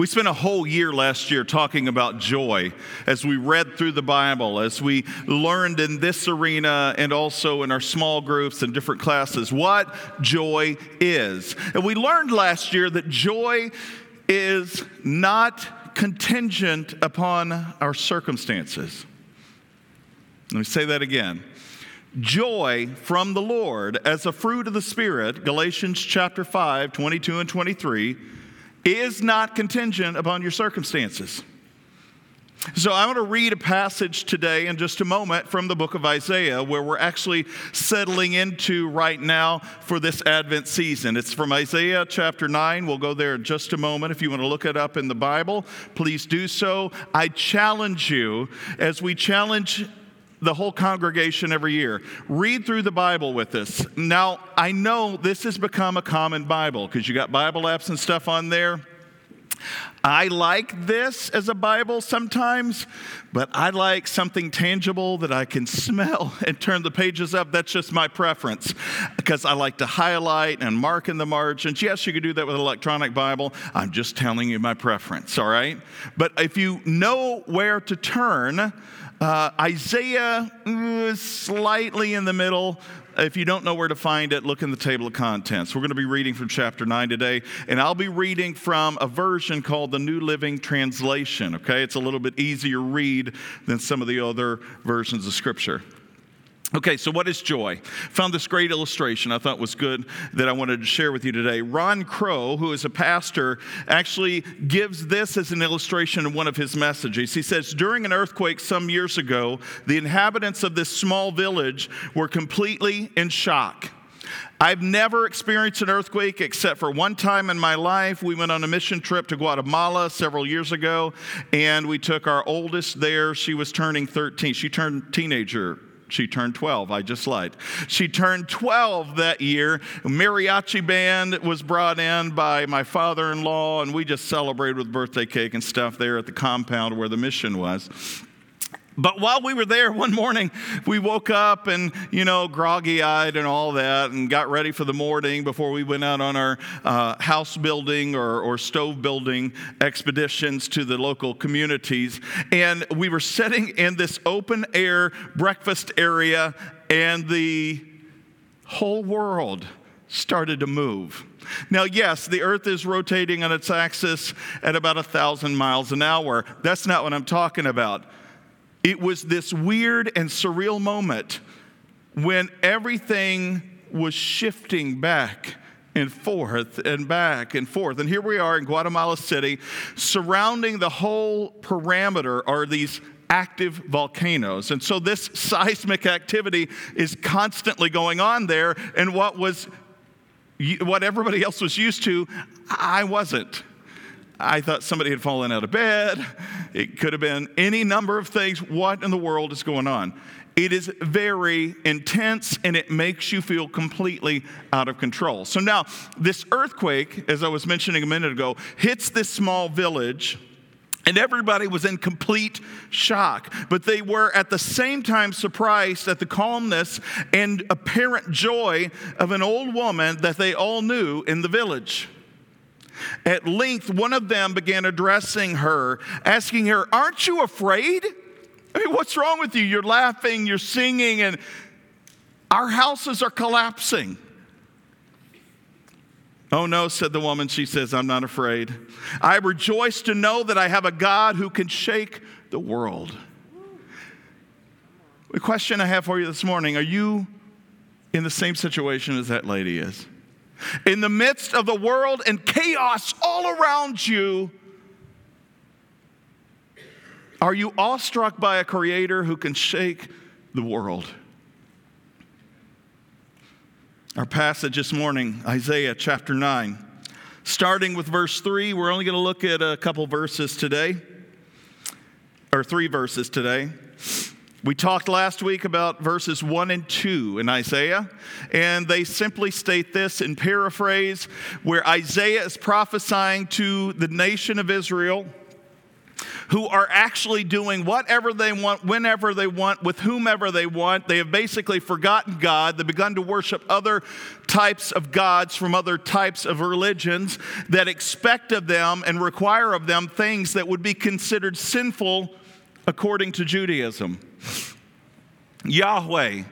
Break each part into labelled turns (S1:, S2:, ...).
S1: We spent a whole year last year talking about joy as we read through the Bible, as we learned in this arena and also in our small groups and different classes what joy is. And we learned last year that joy is not contingent upon our circumstances. Let me say that again joy from the Lord as a fruit of the Spirit, Galatians chapter 5, 22 and 23, is not contingent upon your circumstances. So, I want to read a passage today in just a moment from the book of Isaiah, where we're actually settling into right now for this Advent season. It's from Isaiah chapter 9. We'll go there in just a moment. If you want to look it up in the Bible, please do so. I challenge you, as we challenge the whole congregation every year. Read through the Bible with us. Now, I know this has become a common Bible because you got Bible apps and stuff on there. I like this as a Bible sometimes, but I like something tangible that I can smell and turn the pages up. That's just my preference because I like to highlight and mark in the margins. Yes, you could do that with an electronic Bible. I'm just telling you my preference, all right? But if you know where to turn, uh, Isaiah is uh, slightly in the middle. If you don't know where to find it, look in the table of contents. We're going to be reading from chapter 9 today, and I'll be reading from a version called the New Living Translation, okay? It's a little bit easier read than some of the other versions of Scripture. Okay, so what is joy? Found this great illustration I thought was good that I wanted to share with you today. Ron Crow, who is a pastor, actually gives this as an illustration in one of his messages. He says, During an earthquake some years ago, the inhabitants of this small village were completely in shock. I've never experienced an earthquake except for one time in my life. We went on a mission trip to Guatemala several years ago, and we took our oldest there. She was turning 13. She turned teenager she turned 12. I just lied. She turned 12 that year. Mariachi band was brought in by my father in law, and we just celebrated with birthday cake and stuff there at the compound where the mission was. But while we were there one morning, we woke up and, you know, groggy eyed and all that, and got ready for the morning before we went out on our uh, house building or, or stove building expeditions to the local communities. And we were sitting in this open air breakfast area, and the whole world started to move. Now, yes, the earth is rotating on its axis at about a thousand miles an hour. That's not what I'm talking about. It was this weird and surreal moment when everything was shifting back and forth and back and forth. And here we are in Guatemala City. Surrounding the whole parameter are these active volcanoes. And so this seismic activity is constantly going on there. And what was what everybody else was used to, I wasn't. I thought somebody had fallen out of bed. It could have been any number of things. What in the world is going on? It is very intense and it makes you feel completely out of control. So now, this earthquake, as I was mentioning a minute ago, hits this small village. And everybody was in complete shock. But they were at the same time surprised at the calmness and apparent joy of an old woman that they all knew in the village. At length, one of them began addressing her, asking her, Aren't you afraid? I mean, what's wrong with you? You're laughing, you're singing, and our houses are collapsing. Oh no, said the woman. She says, I'm not afraid. I rejoice to know that I have a God who can shake the world. The question I have for you this morning are you in the same situation as that lady is? In the midst of the world and chaos all around you, are you awestruck by a creator who can shake the world? Our passage this morning, Isaiah chapter 9, Starting with verse 3, we're only going to look at a couple verses today, or three verses today. We talked last week about verses 1 and 2 in Isaiah, and they simply state this in paraphrase where Isaiah is prophesying to the nation of Israel who are actually doing whatever they want, whenever they want, with whomever they want. They have basically forgotten God. They've begun to worship other types of gods from other types of religions that expect of them and require of them things that would be considered sinful according to Judaism. Yahweh,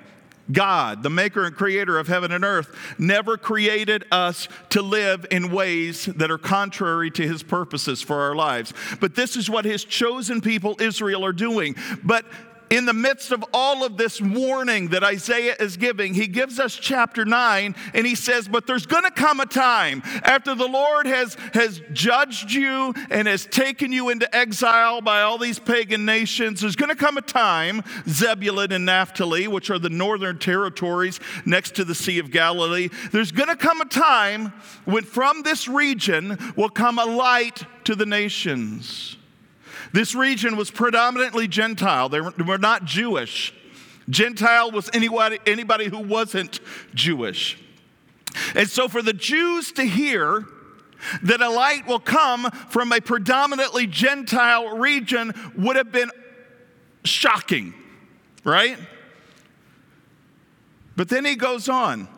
S1: God, the maker and creator of heaven and earth, never created us to live in ways that are contrary to his purposes for our lives. But this is what his chosen people, Israel, are doing. But in the midst of all of this warning that Isaiah is giving, he gives us chapter 9 and he says, But there's going to come a time after the Lord has, has judged you and has taken you into exile by all these pagan nations. There's going to come a time, Zebulun and Naphtali, which are the northern territories next to the Sea of Galilee, there's going to come a time when from this region will come a light to the nations. This region was predominantly Gentile, they were not Jewish. Gentile was anybody, anybody who wasn't Jewish. And so, for the Jews to hear that a light will come from a predominantly Gentile region would have been shocking, right? But then he goes on,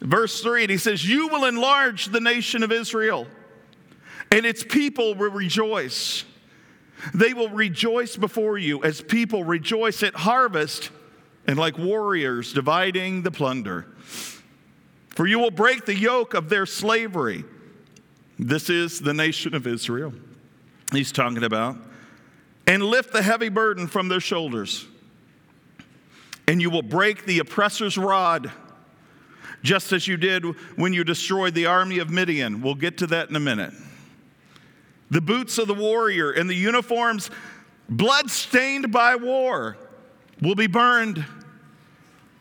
S1: verse 3, and he says, You will enlarge the nation of Israel, and its people will rejoice. They will rejoice before you as people rejoice at harvest and like warriors dividing the plunder. For you will break the yoke of their slavery. This is the nation of Israel, he's talking about. And lift the heavy burden from their shoulders. And you will break the oppressor's rod, just as you did when you destroyed the army of Midian. We'll get to that in a minute the boots of the warrior, and the uniforms blood-stained by war will be burned,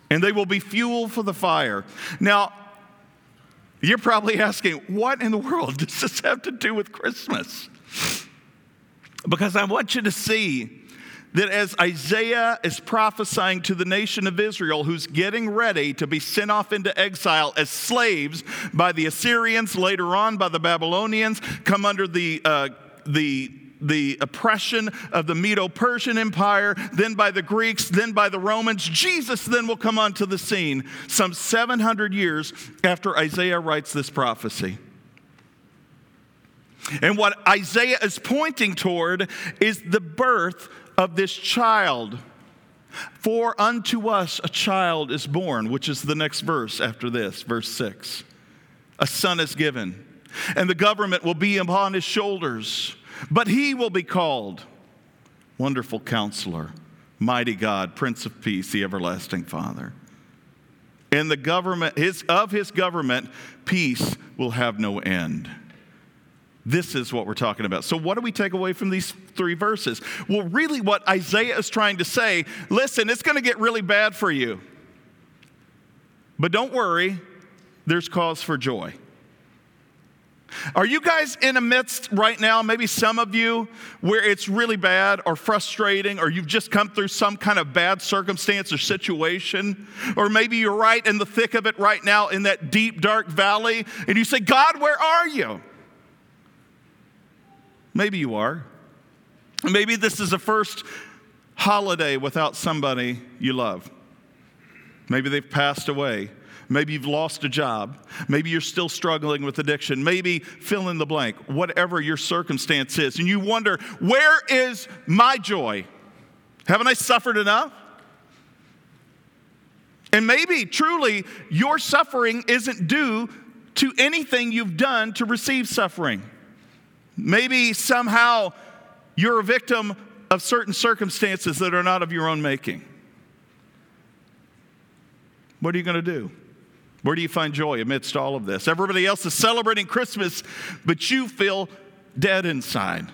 S1: and they will be fuel for the fire. Now, you're probably asking, what in the world does this have to do with Christmas? Because I want you to see that as Isaiah is prophesying to the nation of Israel, who's getting ready to be sent off into exile as slaves by the Assyrians, later on by the Babylonians, come under the, uh, the the oppression of the Medo Persian Empire, then by the Greeks, then by the Romans. Jesus then will come onto the scene some 700 years after Isaiah writes this prophecy. And what Isaiah is pointing toward is the birth of this child. For unto us a child is born, which is the next verse after this, verse 6. A son is given, and the government will be upon his shoulders, but he will be called Wonderful Counselor, Mighty God, Prince of Peace, the Everlasting Father. And the government, his, of his government, peace will have no end. This is what we're talking about. So, what do we take away from these three verses? Well, really, what Isaiah is trying to say listen, it's going to get really bad for you. But don't worry, there's cause for joy. Are you guys in a midst right now, maybe some of you, where it's really bad or frustrating, or you've just come through some kind of bad circumstance or situation? Or maybe you're right in the thick of it right now in that deep, dark valley, and you say, God, where are you? Maybe you are. Maybe this is the first holiday without somebody you love. Maybe they've passed away. Maybe you've lost a job. Maybe you're still struggling with addiction. Maybe fill in the blank, whatever your circumstance is. And you wonder, where is my joy? Haven't I suffered enough? And maybe truly your suffering isn't due to anything you've done to receive suffering. Maybe somehow you're a victim of certain circumstances that are not of your own making. What are you going to do? Where do you find joy amidst all of this? Everybody else is celebrating Christmas, but you feel dead inside.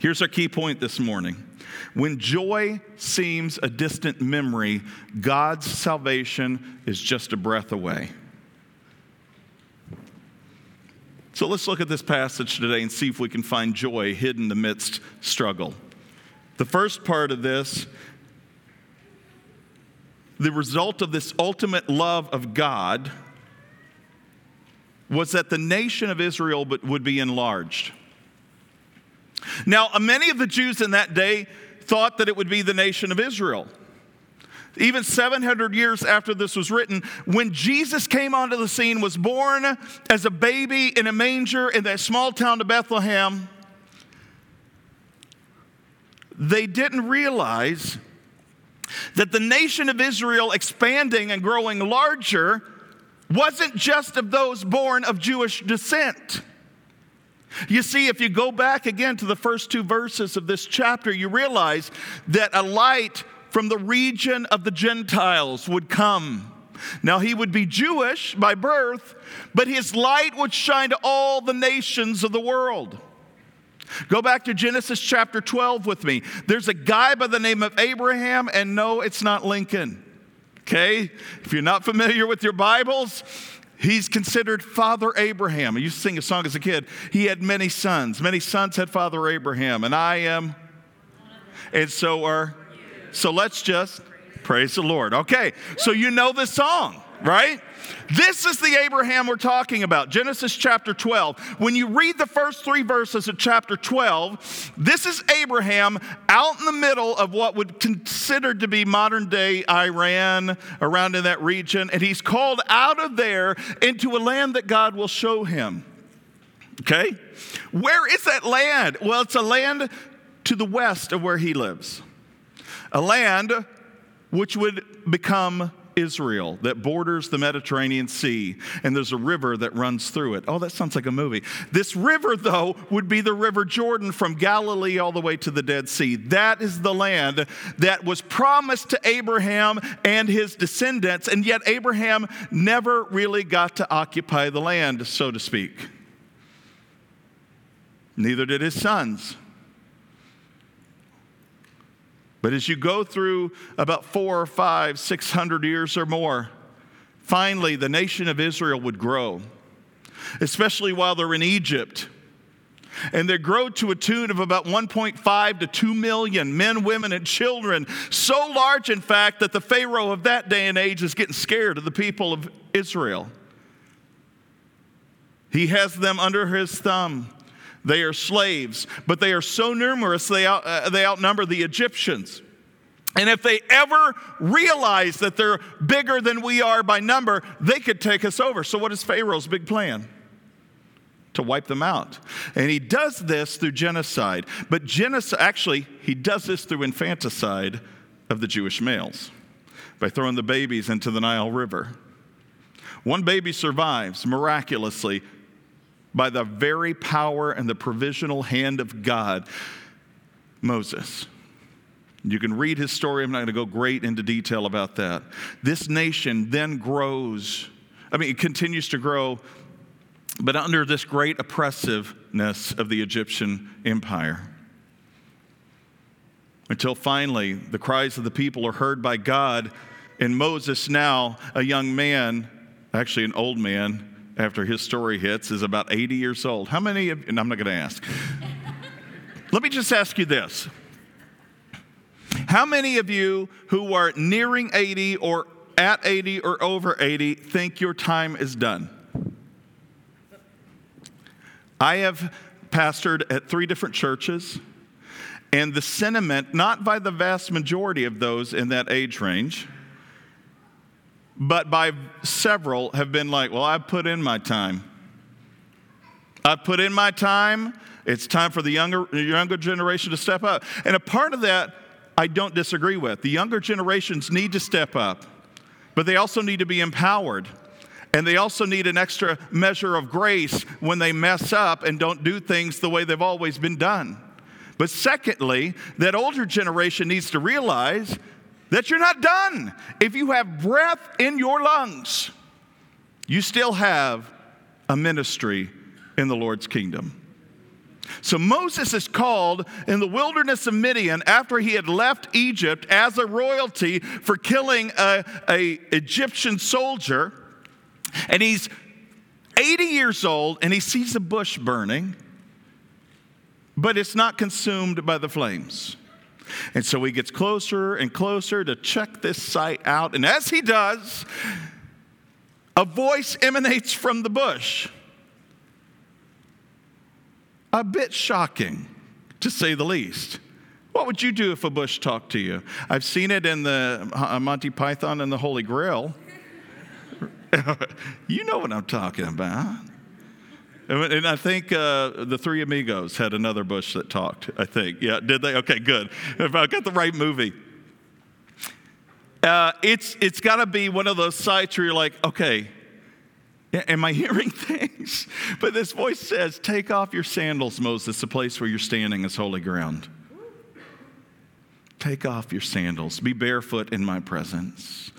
S1: Here's our key point this morning. When joy seems a distant memory, God's salvation is just a breath away. So let's look at this passage today and see if we can find joy hidden amidst struggle. The first part of this, the result of this ultimate love of God was that the nation of Israel would be enlarged. Now, many of the Jews in that day thought that it would be the nation of Israel. Even 700 years after this was written, when Jesus came onto the scene, was born as a baby in a manger in that small town of Bethlehem, they didn't realize that the nation of Israel expanding and growing larger wasn't just of those born of Jewish descent. You see, if you go back again to the first two verses of this chapter, you realize that a light from the region of the Gentiles would come. Now, he would be Jewish by birth, but his light would shine to all the nations of the world. Go back to Genesis chapter 12 with me. There's a guy by the name of Abraham, and no, it's not Lincoln. Okay? If you're not familiar with your Bibles, he's considered Father Abraham. I used to sing a song as a kid. He had many sons. Many sons had Father Abraham, and I am, and so are. So let's just praise the Lord. Okay, so you know the song, right? This is the Abraham we're talking about, Genesis chapter 12. When you read the first three verses of chapter 12, this is Abraham out in the middle of what would considered to be modern day Iran, around in that region, and he's called out of there into a land that God will show him. Okay? Where is that land? Well, it's a land to the west of where he lives, a land which would become Israel that borders the Mediterranean Sea, and there's a river that runs through it. Oh, that sounds like a movie. This river, though, would be the River Jordan from Galilee all the way to the Dead Sea. That is the land that was promised to Abraham and his descendants, and yet Abraham never really got to occupy the land, so to speak. Neither did his sons. But as you go through about four or five, six hundred years or more, finally the nation of Israel would grow, especially while they're in Egypt. And they grow to a tune of about 1.5 to 2 million men, women, and children. So large, in fact, that the Pharaoh of that day and age is getting scared of the people of Israel. He has them under his thumb. They are slaves, but they are so numerous they, out, uh, they outnumber the Egyptians. And if they ever realize that they're bigger than we are by number, they could take us over. So, what is Pharaoh's big plan? To wipe them out. And he does this through genocide. But genocide, actually, he does this through infanticide of the Jewish males by throwing the babies into the Nile River. One baby survives miraculously by the very power and the provisional hand of God, Moses. You can read his story. I'm not going to go great into detail about that. This nation then grows. I mean, it continues to grow, but under this great oppressiveness of the Egyptian empire. Until finally, the cries of the people are heard by God, and Moses, now a young man, actually an old man, after his story hits is about 80 years old. How many of, and I'm not going to ask. Let me just ask you this. How many of you who are nearing 80 or at 80 or over 80 think your time is done? I have pastored at three different churches, and the sentiment, not by the vast majority of those in that age range, but by several have been like, well, I've put in my time. I've put in my time. It's time for the younger, younger generation to step up. And a part of that I don't disagree with. The younger generations need to step up, but they also need to be empowered. And they also need an extra measure of grace when they mess up and don't do things the way they've always been done. But secondly, that older generation needs to realize that you're not done. If you have breath in your lungs, you still have a ministry in the Lord's kingdom. So Moses is called in the wilderness of Midian after he had left Egypt as a royalty for killing a, a Egyptian soldier, and he's 80 years old and he sees a bush burning, but it's not consumed by the flames. And so he gets closer and closer to check this sight out. And as he does, a voice emanates from the bush. A bit shocking, to say the least. What would you do if a bush talked to you? I've seen it in the uh, Monty Python and the Holy Grail. you know what I'm talking about. And I think uh, the Three Amigos had another bush that talked. I think, yeah, did they? Okay, good. If I got the right movie, uh, it's it's got to be one of those sights where you're like, okay, am I hearing things? But this voice says, "Take off your sandals, Moses. The place where you're standing is holy ground. Take off your sandals. Be barefoot in my presence."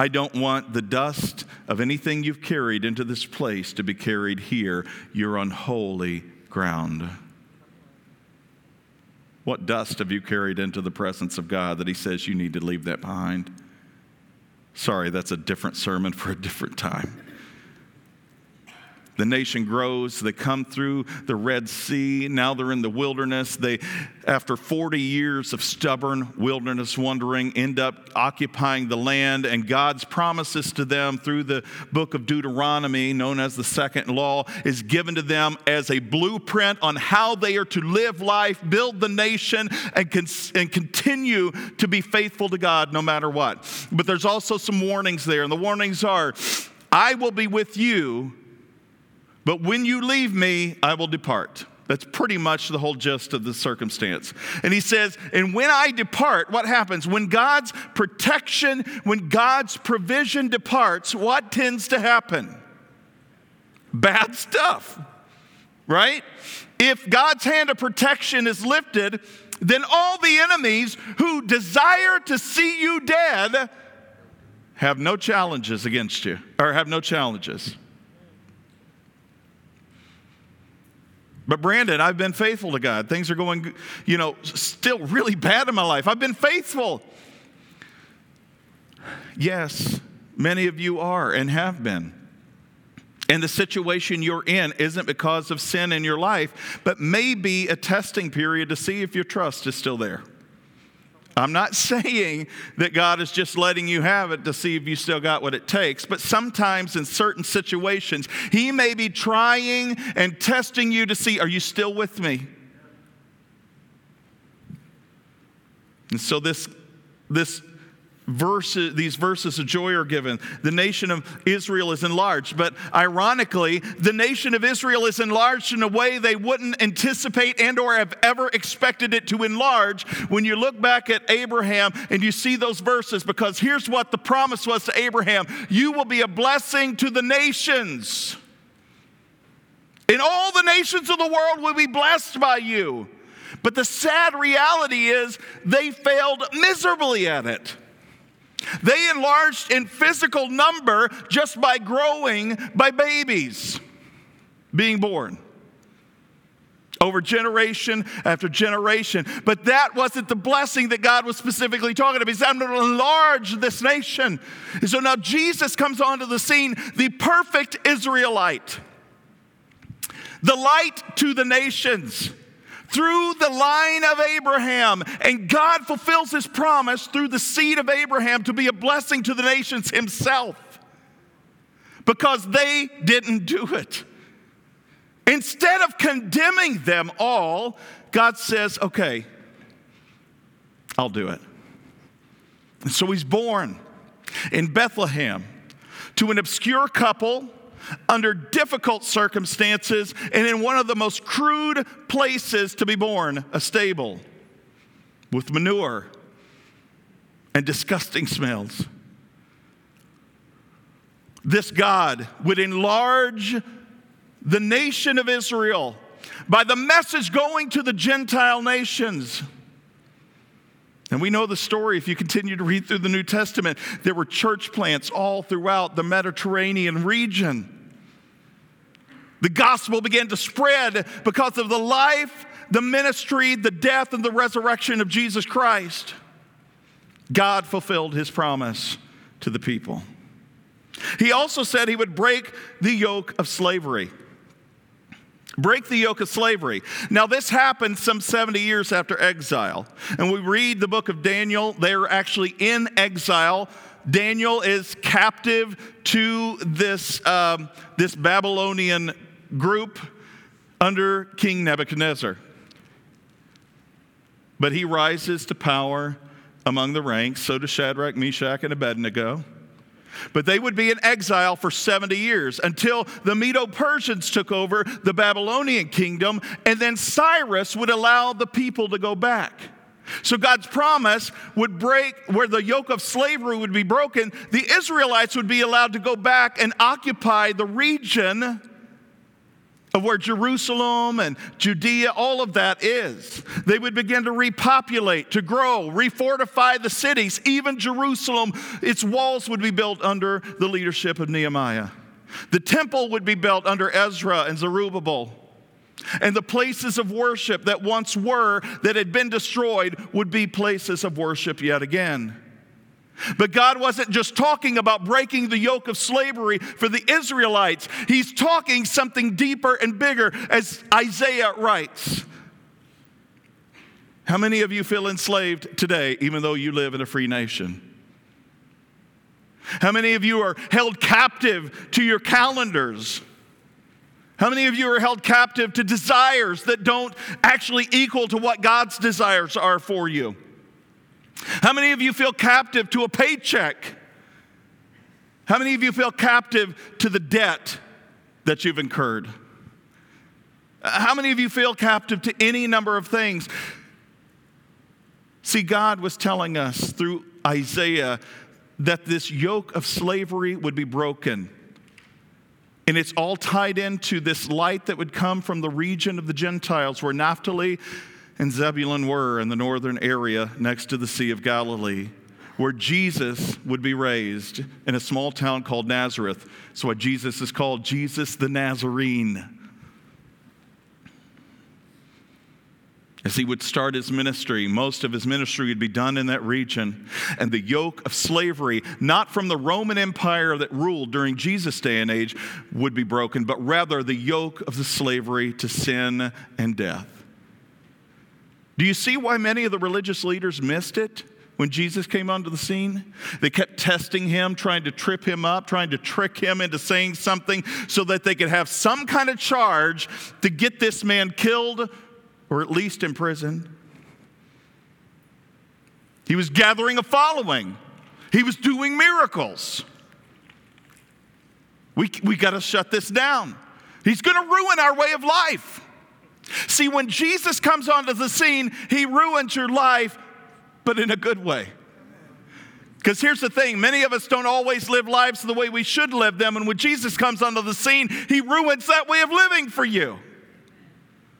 S1: I don't want the dust of anything you've carried into this place to be carried here. You're on holy ground. What dust have you carried into the presence of God that He says you need to leave that behind? Sorry, that's a different sermon for a different time. The nation grows. They come through the Red Sea. Now they're in the wilderness. They, after 40 years of stubborn wilderness wandering, end up occupying the land. And God's promises to them through the book of Deuteronomy, known as the second law, is given to them as a blueprint on how they are to live life, build the nation, and, con- and continue to be faithful to God no matter what. But there's also some warnings there. And the warnings are I will be with you but when you leave me, I will depart. That's pretty much the whole gist of the circumstance. And he says, and when I depart, what happens? When God's protection, when God's provision departs, what tends to happen? Bad stuff, right? If God's hand of protection is lifted, then all the enemies who desire to see you dead have no challenges against you, or have no challenges. But Brandon, I've been faithful to God. Things are going, you know, still really bad in my life. I've been faithful. Yes, many of you are and have been. And the situation you're in isn't because of sin in your life, but maybe a testing period to see if your trust is still there. I'm not saying that God is just letting you have it to see if you still got what it takes, but sometimes in certain situations, He may be trying and testing you to see, are you still with me? And so this, this verses, these verses of joy are given. The nation of Israel is enlarged, but ironically, the nation of Israel is enlarged in a way they wouldn't anticipate and or have ever expected it to enlarge when you look back at Abraham and you see those verses because here's what the promise was to Abraham, you will be a blessing to the nations. And all the nations of the world will be blessed by you. But the sad reality is they failed miserably at it. They enlarged in physical number just by growing by babies being born over generation after generation. But that wasn't the blessing that God was specifically talking about. He said, I'm going to enlarge this nation. And so now Jesus comes onto the scene, the perfect Israelite, the light to the nations through the line of Abraham. And God fulfills his promise through the seed of Abraham to be a blessing to the nations himself because they didn't do it. Instead of condemning them all, God says, okay, I'll do it. And so he's born in Bethlehem to an obscure couple under difficult circumstances and in one of the most crude places to be born a stable with manure and disgusting smells. This God would enlarge the nation of Israel by the message going to the Gentile nations. And we know the story if you continue to read through the New Testament. There were church plants all throughout the Mediterranean region. The gospel began to spread because of the life, the ministry, the death, and the resurrection of Jesus Christ. God fulfilled his promise to the people. He also said he would break the yoke of slavery. Break the yoke of slavery. Now, this happened some 70 years after exile. And we read the book of Daniel, they're actually in exile. Daniel is captive to this, um, this Babylonian group under King Nebuchadnezzar. But he rises to power among the ranks, so does Shadrach, Meshach, and Abednego. But they would be in exile for 70 years until the Medo Persians took over the Babylonian kingdom, and then Cyrus would allow the people to go back. So God's promise would break where the yoke of slavery would be broken, the Israelites would be allowed to go back and occupy the region of where Jerusalem and Judea, all of that is. They would begin to repopulate, to grow, refortify the cities. Even Jerusalem, its walls would be built under the leadership of Nehemiah. The temple would be built under Ezra and Zerubbabel. And the places of worship that once were, that had been destroyed, would be places of worship yet again. But God wasn't just talking about breaking the yoke of slavery for the Israelites, He's talking something deeper and bigger, as Isaiah writes. How many of you feel enslaved today, even though you live in a free nation? How many of you are held captive to your calendars? How many of you are held captive to desires that don't actually equal to what God's desires are for you? How many of you feel captive to a paycheck? How many of you feel captive to the debt that you've incurred? How many of you feel captive to any number of things? See, God was telling us through Isaiah that this yoke of slavery would be broken. And it's all tied into this light that would come from the region of the Gentiles where Naphtali and Zebulun were in the northern area next to the Sea of Galilee, where Jesus would be raised in a small town called Nazareth. That's why Jesus is called Jesus the Nazarene. As he would start his ministry, most of his ministry would be done in that region. And the yoke of slavery, not from the Roman Empire that ruled during Jesus' day and age, would be broken, but rather the yoke of the slavery to sin and death. Do you see why many of the religious leaders missed it when Jesus came onto the scene? They kept testing him, trying to trip him up, trying to trick him into saying something so that they could have some kind of charge to get this man killed or at least imprisoned. He was gathering a following, he was doing miracles. We, we got to shut this down. He's going to ruin our way of life. See, when Jesus comes onto the scene, he ruins your life, but in a good way. Because here's the thing many of us don't always live lives the way we should live them. And when Jesus comes onto the scene, he ruins that way of living for you.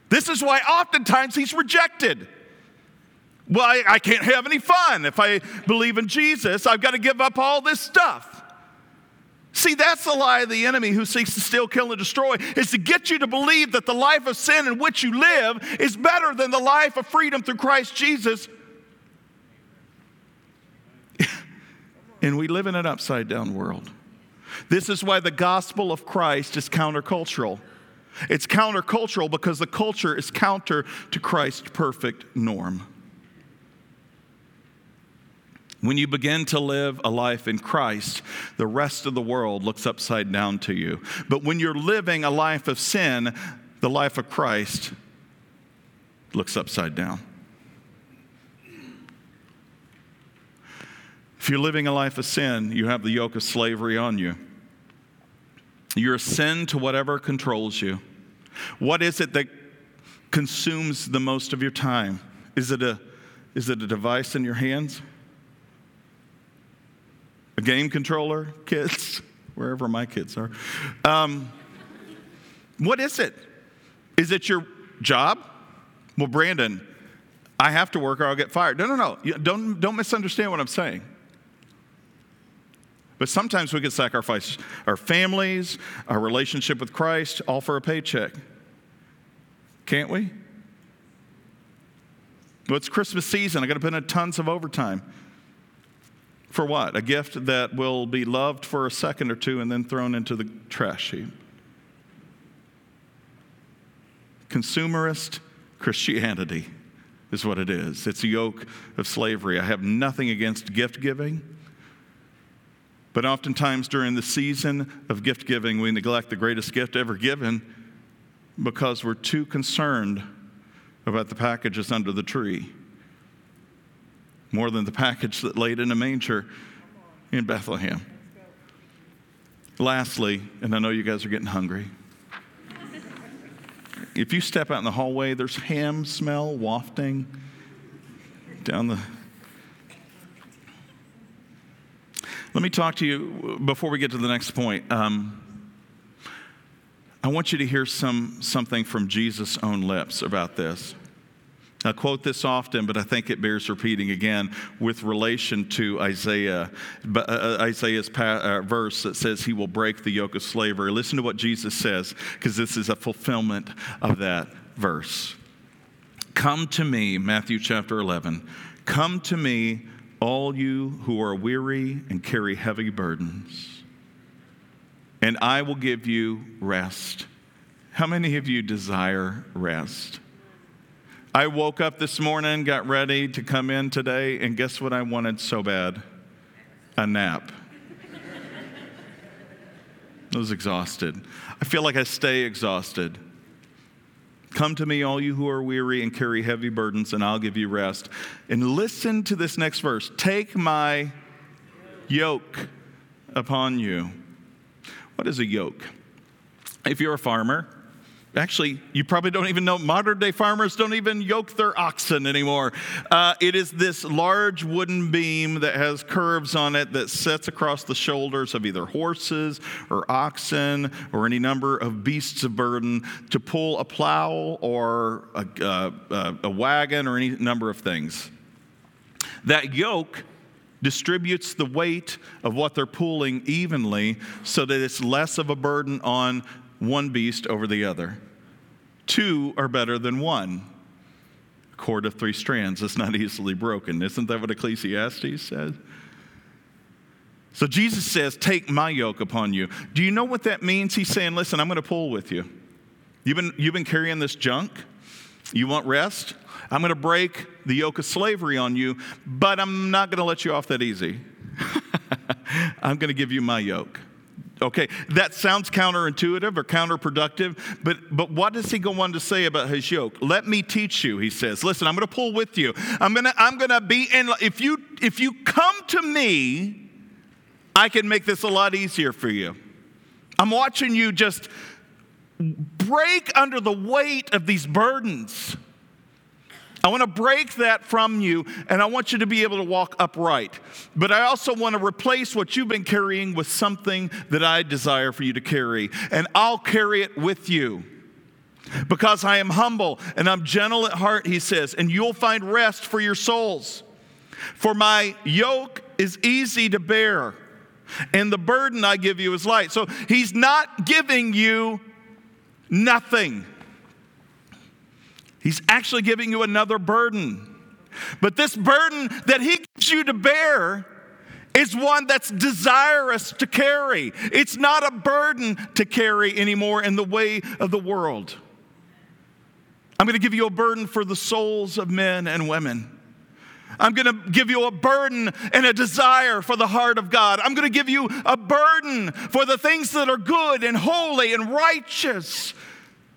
S1: This is why oftentimes he's rejected. Well, I, I can't have any fun if I believe in Jesus. I've got to give up all this stuff. See, that's the lie of the enemy who seeks to steal, kill, and destroy, is to get you to believe that the life of sin in which you live is better than the life of freedom through Christ Jesus. and we live in an upside down world. This is why the gospel of Christ is countercultural. It's countercultural because the culture is counter to Christ's perfect norm. When you begin to live a life in Christ, the rest of the world looks upside down to you. But when you're living a life of sin, the life of Christ looks upside down. If you're living a life of sin, you have the yoke of slavery on you. You're a sin to whatever controls you. What is it that consumes the most of your time? Is it a, is it a device in your hands? A game controller, kids, wherever my kids are. Um, what is it? Is it your job? Well, Brandon, I have to work or I'll get fired. No, no, no. Don't, don't misunderstand what I'm saying. But sometimes we can sacrifice our families, our relationship with Christ, all for a paycheck. Can't we? Well, it's Christmas season. I got to put in tons of overtime. For what? A gift that will be loved for a second or two and then thrown into the trash heap. Consumerist Christianity is what it is. It's a yoke of slavery. I have nothing against gift giving, but oftentimes during the season of gift giving, we neglect the greatest gift ever given because we're too concerned about the packages under the tree more than the package that laid in a manger in Bethlehem. Lastly, and I know you guys are getting hungry. If you step out in the hallway, there's ham smell wafting down the. Let me talk to you before we get to the next point. Um, I want you to hear some, something from Jesus' own lips about this. I quote this often, but I think it bears repeating again with relation to Isaiah, uh, uh, Isaiah's uh, verse that says he will break the yoke of slavery. Listen to what Jesus says, because this is a fulfillment of that verse. Come to me, Matthew chapter 11. Come to me, all you who are weary and carry heavy burdens, and I will give you rest. How many of you desire rest? I woke up this morning, got ready to come in today, and guess what I wanted so bad? A nap. I was exhausted. I feel like I stay exhausted. Come to me, all you who are weary and carry heavy burdens, and I'll give you rest. And listen to this next verse Take my yoke upon you. What is a yoke? If you're a farmer, Actually, you probably don't even know, modern day farmers don't even yoke their oxen anymore. Uh, it is this large wooden beam that has curves on it that sets across the shoulders of either horses or oxen or any number of beasts of burden to pull a plow or a, uh, a wagon or any number of things. That yoke distributes the weight of what they're pulling evenly so that it's less of a burden on one beast over the other. Two are better than one. A cord of three strands is not easily broken. Isn't that what Ecclesiastes says? So Jesus says, Take my yoke upon you. Do you know what that means? He's saying, Listen, I'm going to pull with you. You've been, you've been carrying this junk. You want rest? I'm going to break the yoke of slavery on you, but I'm not going to let you off that easy. I'm going to give you my yoke. Okay, that sounds counterintuitive or counterproductive, but, but what does he go on to say about his yoke? Let me teach you, he says. Listen, I'm to pull with you. I'm to I'm to be in if you if you come to me, I can make this a lot easier for you. I'm watching you just break under the weight of these burdens. I want to break that from you, and I want you to be able to walk upright. But I also want to replace what you've been carrying with something that I desire for you to carry, and I'll carry it with you. Because I am humble and I'm gentle at heart, he says, and you'll find rest for your souls. For my yoke is easy to bear, and the burden I give you is light. So he's not giving you nothing. He's actually giving you another burden. But this burden that He gives you to bear is one that's desirous to carry. It's not a burden to carry anymore in the way of the world. I'm going to give you a burden for the souls of men and women. I'm going to give you a burden and a desire for the heart of God. I'm going to give you a burden for the things that are good and holy and righteous.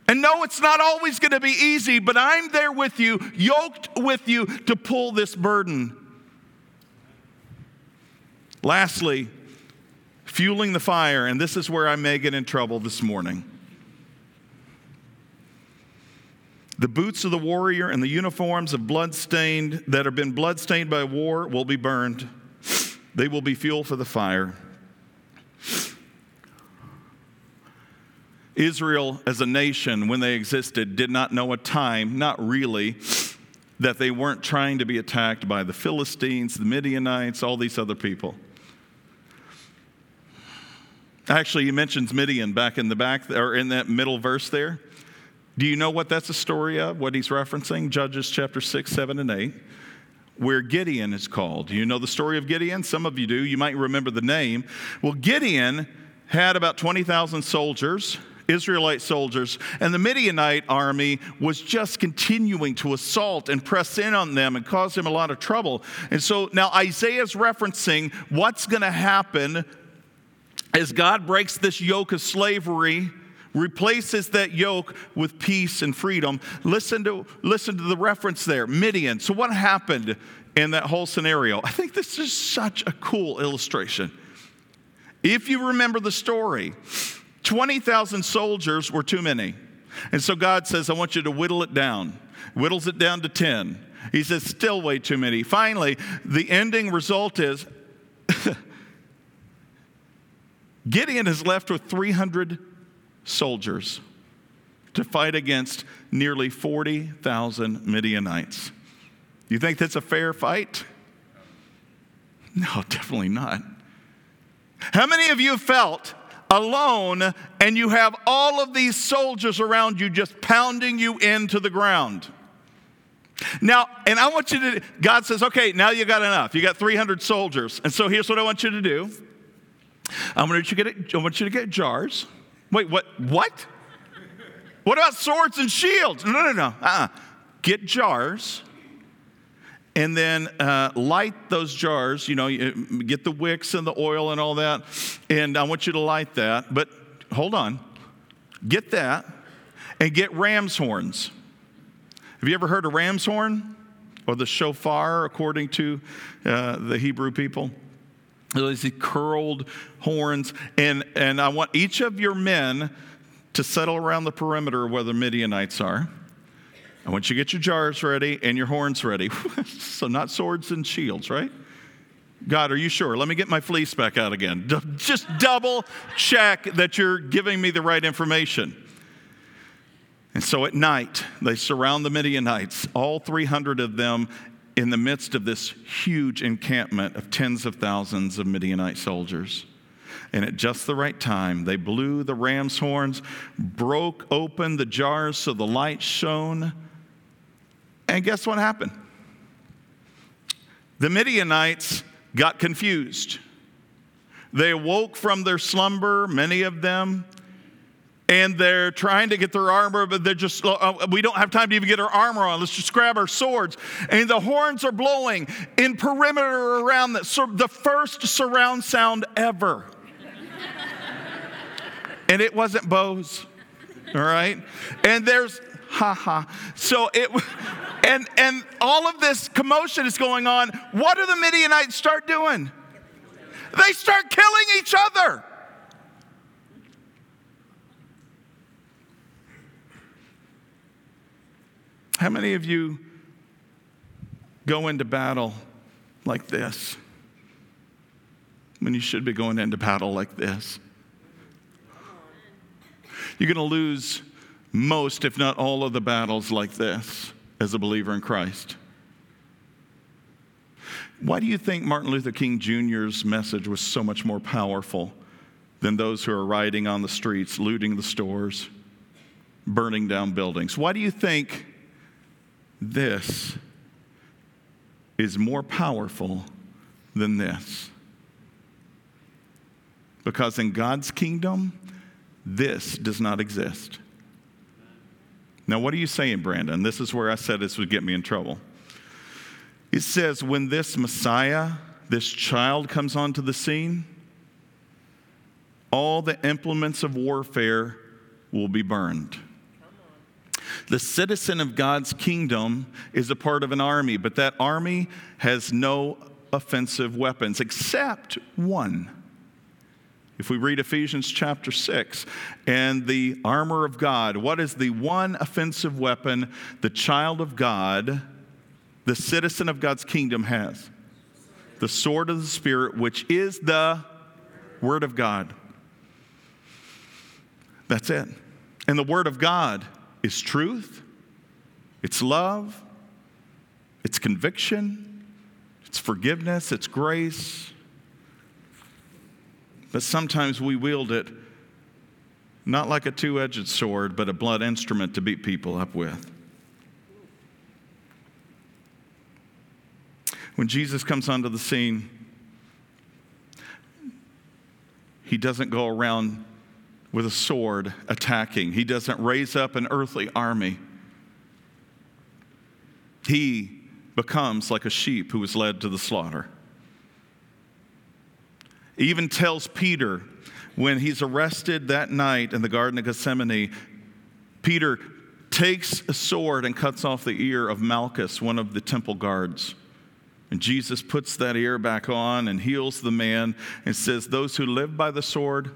S1: And no, it's not always going to be easy, but I'm there with you, yoked with you to pull this burden. Lastly, fueling the fire, and this is where I may get in trouble this morning. The boots of the warrior and the uniforms of bloodstained that have been bloodstained by war will be burned. They will be fuel for the fire. Israel, as a nation, when they existed, did not know a time, not really, that they weren't trying to be attacked by the Philistines, the Midianites, all these other people. Actually, he mentions Midian back in the back, or in that middle verse there. Do you know what that's a story of, what he's referencing? Judges chapter 6, 7, and 8. where Gideon is called. Do you know the story of Gideon? Some of you do. You might remember the name. Well, Gideon had about 20,000 soldiers. Israelite soldiers, and the Midianite army was just continuing to assault and press in on them and cause them a lot of trouble. And so now Isaiah's referencing what's going to happen as God breaks this yoke of slavery replaces that yoke with peace and freedom. Listen to, listen to the reference there Midian. So, what happened in that whole scenario? I think this is such a cool illustration. If you remember the story, 20,000 soldiers were too many. And so God says, I want you to whittle it down. Whittles it down to 10. He says, still way too many. Finally, the ending result is Gideon is left with 300 soldiers to fight against nearly 40,000 Midianites. You think that's a fair fight? No, definitely not. How many of you felt alone and you have all of these soldiers around you just pounding you into the ground? Now, and I want you to, God says, okay, now you got enough. You got 300 soldiers. And so here's what I want you to do I want you to get, I want you to get jars. Wait, what? What? What about swords and shields? No, no, no. Uh-uh. Get jars and then uh, light those jars. You know, get the wicks and the oil and all that. And I want you to light that. But hold on. Get that and get ram's horns. Have you ever heard a ram's horn or the shofar, according to uh, the Hebrew people? Those curled horns. And, and I want each of your men to settle around the perimeter where the Midianites are. I want you to get your jars ready and your horns ready. so, not swords and shields, right? God, are you sure? Let me get my fleece back out again. Just double check that you're giving me the right information. And so at night, they surround the Midianites, all 300 of them in the midst of this huge encampment of tens of thousands of Midianite soldiers. And at just the right time, they blew the ram's horns, broke open the jars so the light shone. And guess what happened? The Midianites got confused. They awoke from their slumber, many of them, and they're trying to get their armor, but they're just, uh, we don't have time to even get our armor on. Let's just grab our swords. And the horns are blowing in perimeter around the, so the first surround sound ever. and it wasn't bows, all right? And there's, ha ha. So it, and, and all of this commotion is going on. What do the Midianites start doing? They start killing each other. How many of you go into battle like this when you should be going into battle like this? You're going to lose most, if not all, of the battles like this as a believer in Christ. Why do you think Martin Luther King Jr.'s message was so much more powerful than those who are rioting on the streets, looting the stores, burning down buildings? Why do you think this is more powerful than this. Because in God's kingdom, this does not exist. Now, what are you saying, Brandon? This is where I said this would get me in trouble. It says, when this Messiah, this child comes onto the scene, all the implements of warfare will be burned. The citizen of God's kingdom is a part of an army, but that army has no offensive weapons except one. If we read Ephesians chapter 6 and the armor of God, what is the one offensive weapon the child of God, the citizen of God's kingdom, has? The sword of the Spirit, which is the Word of God. That's it. And the Word of God is truth, it's love, it's conviction, it's forgiveness, it's grace. But sometimes we wield it not like a two edged sword, but a blunt instrument to beat people up with. When Jesus comes onto the scene, he doesn't go around with a sword attacking, he doesn't raise up an earthly army. He becomes like a sheep who is led to the slaughter. Even tells Peter when he's arrested that night in the Garden of Gethsemane, Peter takes a sword and cuts off the ear of Malchus, one of the temple guards. And Jesus puts that ear back on and heals the man and says, Those who live by the sword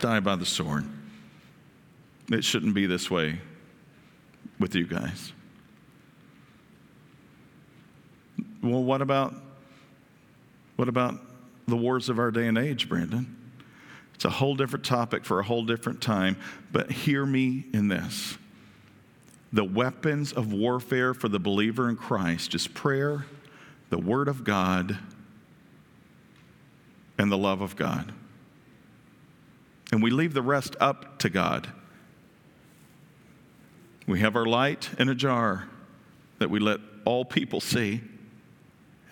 S1: die by the sword. It shouldn't be this way with you guys. Well, what about what about the wars of our day and age, Brandon? It's a whole different topic for a whole different time, but hear me in this. The weapons of warfare for the believer in Christ is prayer, the Word of God, and the love of God. And we leave the rest up to God. We have our light in a jar that we let all people see.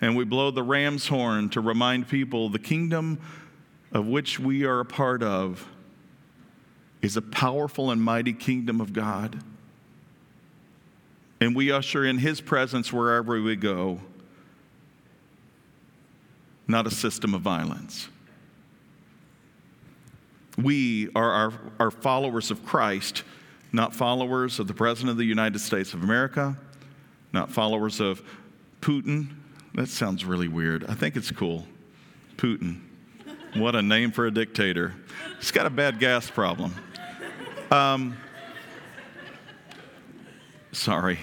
S1: And we blow the ram's horn to remind people the kingdom of which we are a part of is a powerful and mighty kingdom of God. And we usher in his presence wherever we go, not a system of violence. We are our, our followers of Christ, not followers of the President of the United States of America, not followers of Putin. That sounds really weird. I think it's cool. Putin. What a name for a dictator. He's got a bad gas problem. Um, sorry.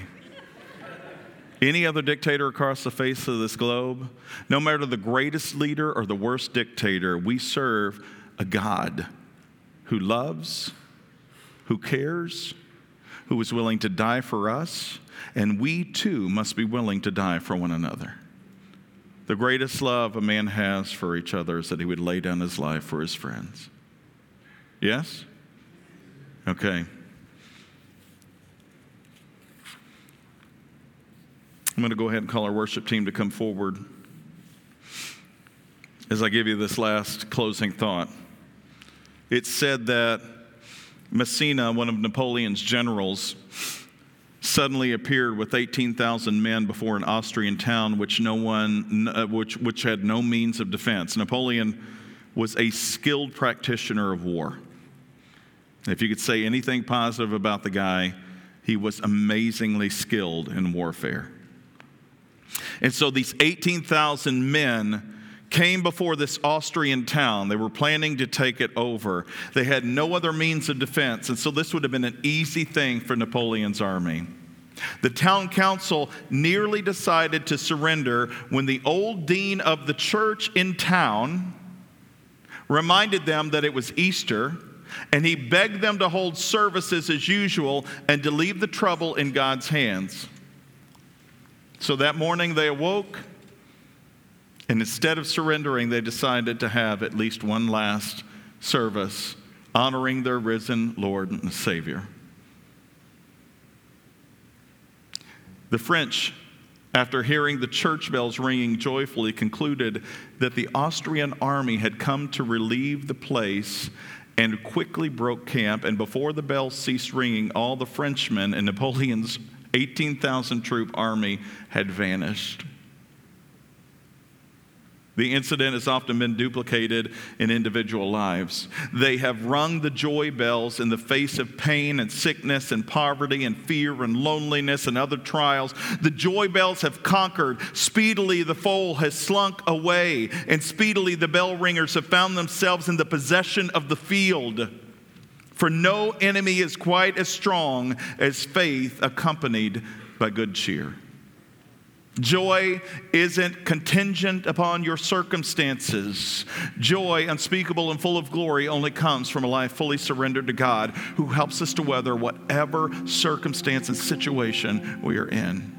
S1: Any other dictator across the face of this globe, no matter the greatest leader or the worst dictator, we serve a God who loves, who cares, who is willing to die for us, and we too must be willing to die for one another. The greatest love a man has for each other is that he would lay down his life for his friends. Yes? Okay. I'm going to go ahead and call our worship team to come forward as I give you this last closing thought. It's said that Massena, one of Napoleon's generals, suddenly appeared with 18,000 men before an Austrian town which, no one, uh, which, which had no means of defense. Napoleon was a skilled practitioner of war. If you could say anything positive about the guy, he was amazingly skilled in warfare. And so these 18,000 men came before this Austrian town. They were planning to take it over. They had no other means of defense, and so this would have been an easy thing for Napoleon's army. The town council nearly decided to surrender when the old dean of the church in town reminded them that it was Easter, and he begged them to hold services as usual and to leave the trouble in God's hands. So that morning they awoke and instead of surrendering, they decided to have at least one last service honoring their risen Lord and Savior. The French, after hearing the church bells ringing joyfully, concluded that the Austrian army had come to relieve the place and quickly broke camp. And before the bells ceased ringing, all the Frenchmen and Napoleon's 18,000 troop army had vanished. The incident has often been duplicated in individual lives. They have rung the joy bells in the face of pain and sickness and poverty and fear and loneliness and other trials. The joy bells have conquered. Speedily the foe has slunk away, and speedily the bell ringers have found themselves in the possession of the field. For no enemy is quite as strong as faith accompanied by good cheer. Joy isn't contingent upon your circumstances. Joy, unspeakable and full of glory, only comes from a life fully surrendered to God who helps us to weather whatever circumstance and situation we are in.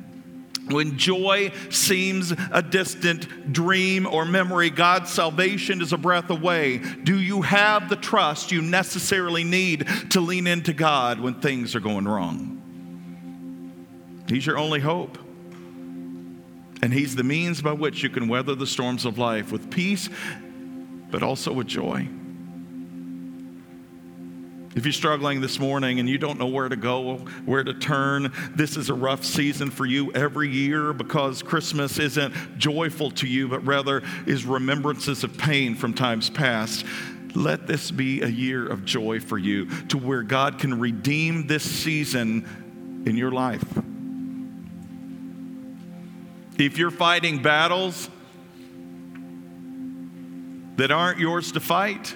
S1: When joy seems a distant dream or memory, God's salvation is a breath away. Do you have the trust you necessarily need to lean into God when things are going wrong? He's your only hope. And He's the means by which you can weather the storms of life with peace, but also with joy. If you're struggling this morning and you don't know where to go, where to turn, this is a rough season for you every year because Christmas isn't joyful to you, but rather is remembrances of pain from times past. Let this be a year of joy for you to where God can redeem this season in your life. If you're fighting battles that aren't yours to fight,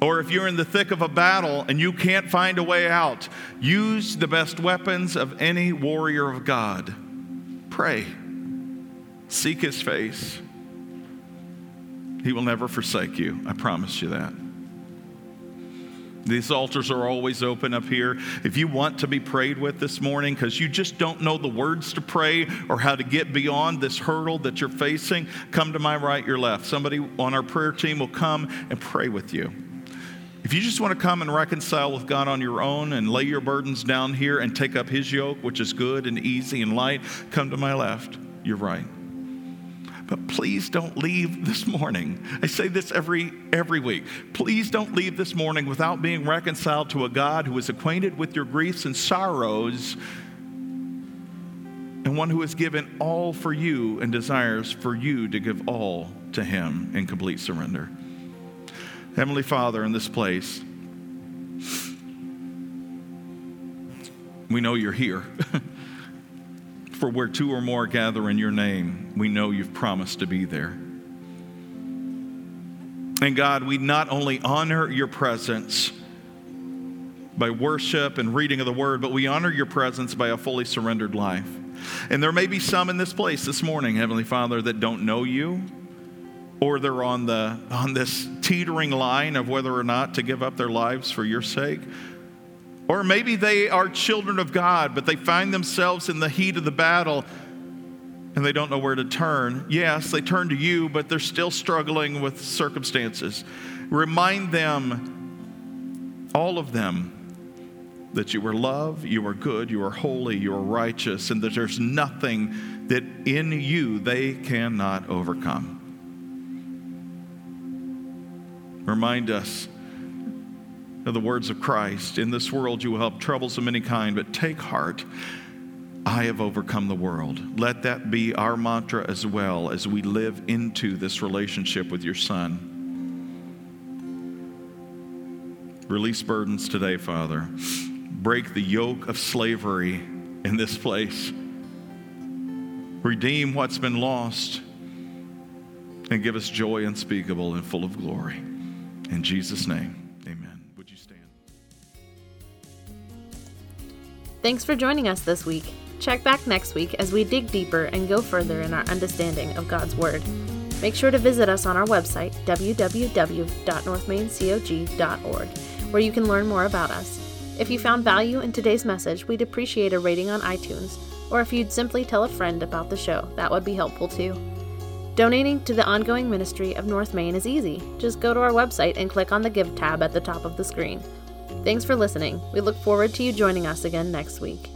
S1: or if you're in the thick of a battle and you can't find a way out, use the best weapons of any warrior of God. Pray, seek his face. He will never forsake you. I promise you that. These altars are always open up here. If you want to be prayed with this morning because you just don't know the words to pray or how to get beyond this hurdle that you're facing, come to my right, your left. Somebody on our prayer team will come and pray with you. If you just want to come and reconcile with God on your own and lay your burdens down here and take up His yoke, which is good and easy and light, come to my left. You're right. But please don't leave this morning. I say this every every week. Please don't leave this morning without being reconciled to a God who is acquainted with your griefs and sorrows and one who has given all for you and desires for you to give all to him in complete surrender. Heavenly Father, in this place, we know you're here. For where two or more gather in your name, we know you've promised to be there. And God, we not only honor your presence by worship and reading of the word, but we honor your presence by a fully surrendered life. And there may be some in this place this morning, Heavenly Father, that don't know you or they're on, the, on this teetering line of whether or not to give up their lives for your sake. Or maybe they are children of God, but they find themselves in the heat of the battle and they don't know where to turn. Yes, they turn to you, but they're still struggling with circumstances. Remind them, all of them, that you are love, you are good, you are holy, you are righteous, and that there's nothing that in you they cannot overcome. Remind us of the words of Christ In this world you will have troubles of any kind, but take heart. I have overcome the world. Let that be our mantra as well as we live into this relationship with your Son. Release burdens today, Father. Break the yoke of slavery in this place. Redeem what's been lost and give us joy unspeakable and full of glory. In Jesus' name,
S2: Thanks for joining us this week. Check back next week as we dig deeper and go further in our understanding of God's Word. Make sure to visit us on our website, www.northmaincog.org, where you can learn more about us. If you found value in today's message, we'd appreciate a rating on iTunes, or if you'd simply tell a friend about the show, that would be helpful too. Donating to the ongoing ministry of North Main is easy. Just go to our website and click on the Give tab at the top of the screen. Thanks for listening. We look forward to you joining us again next week.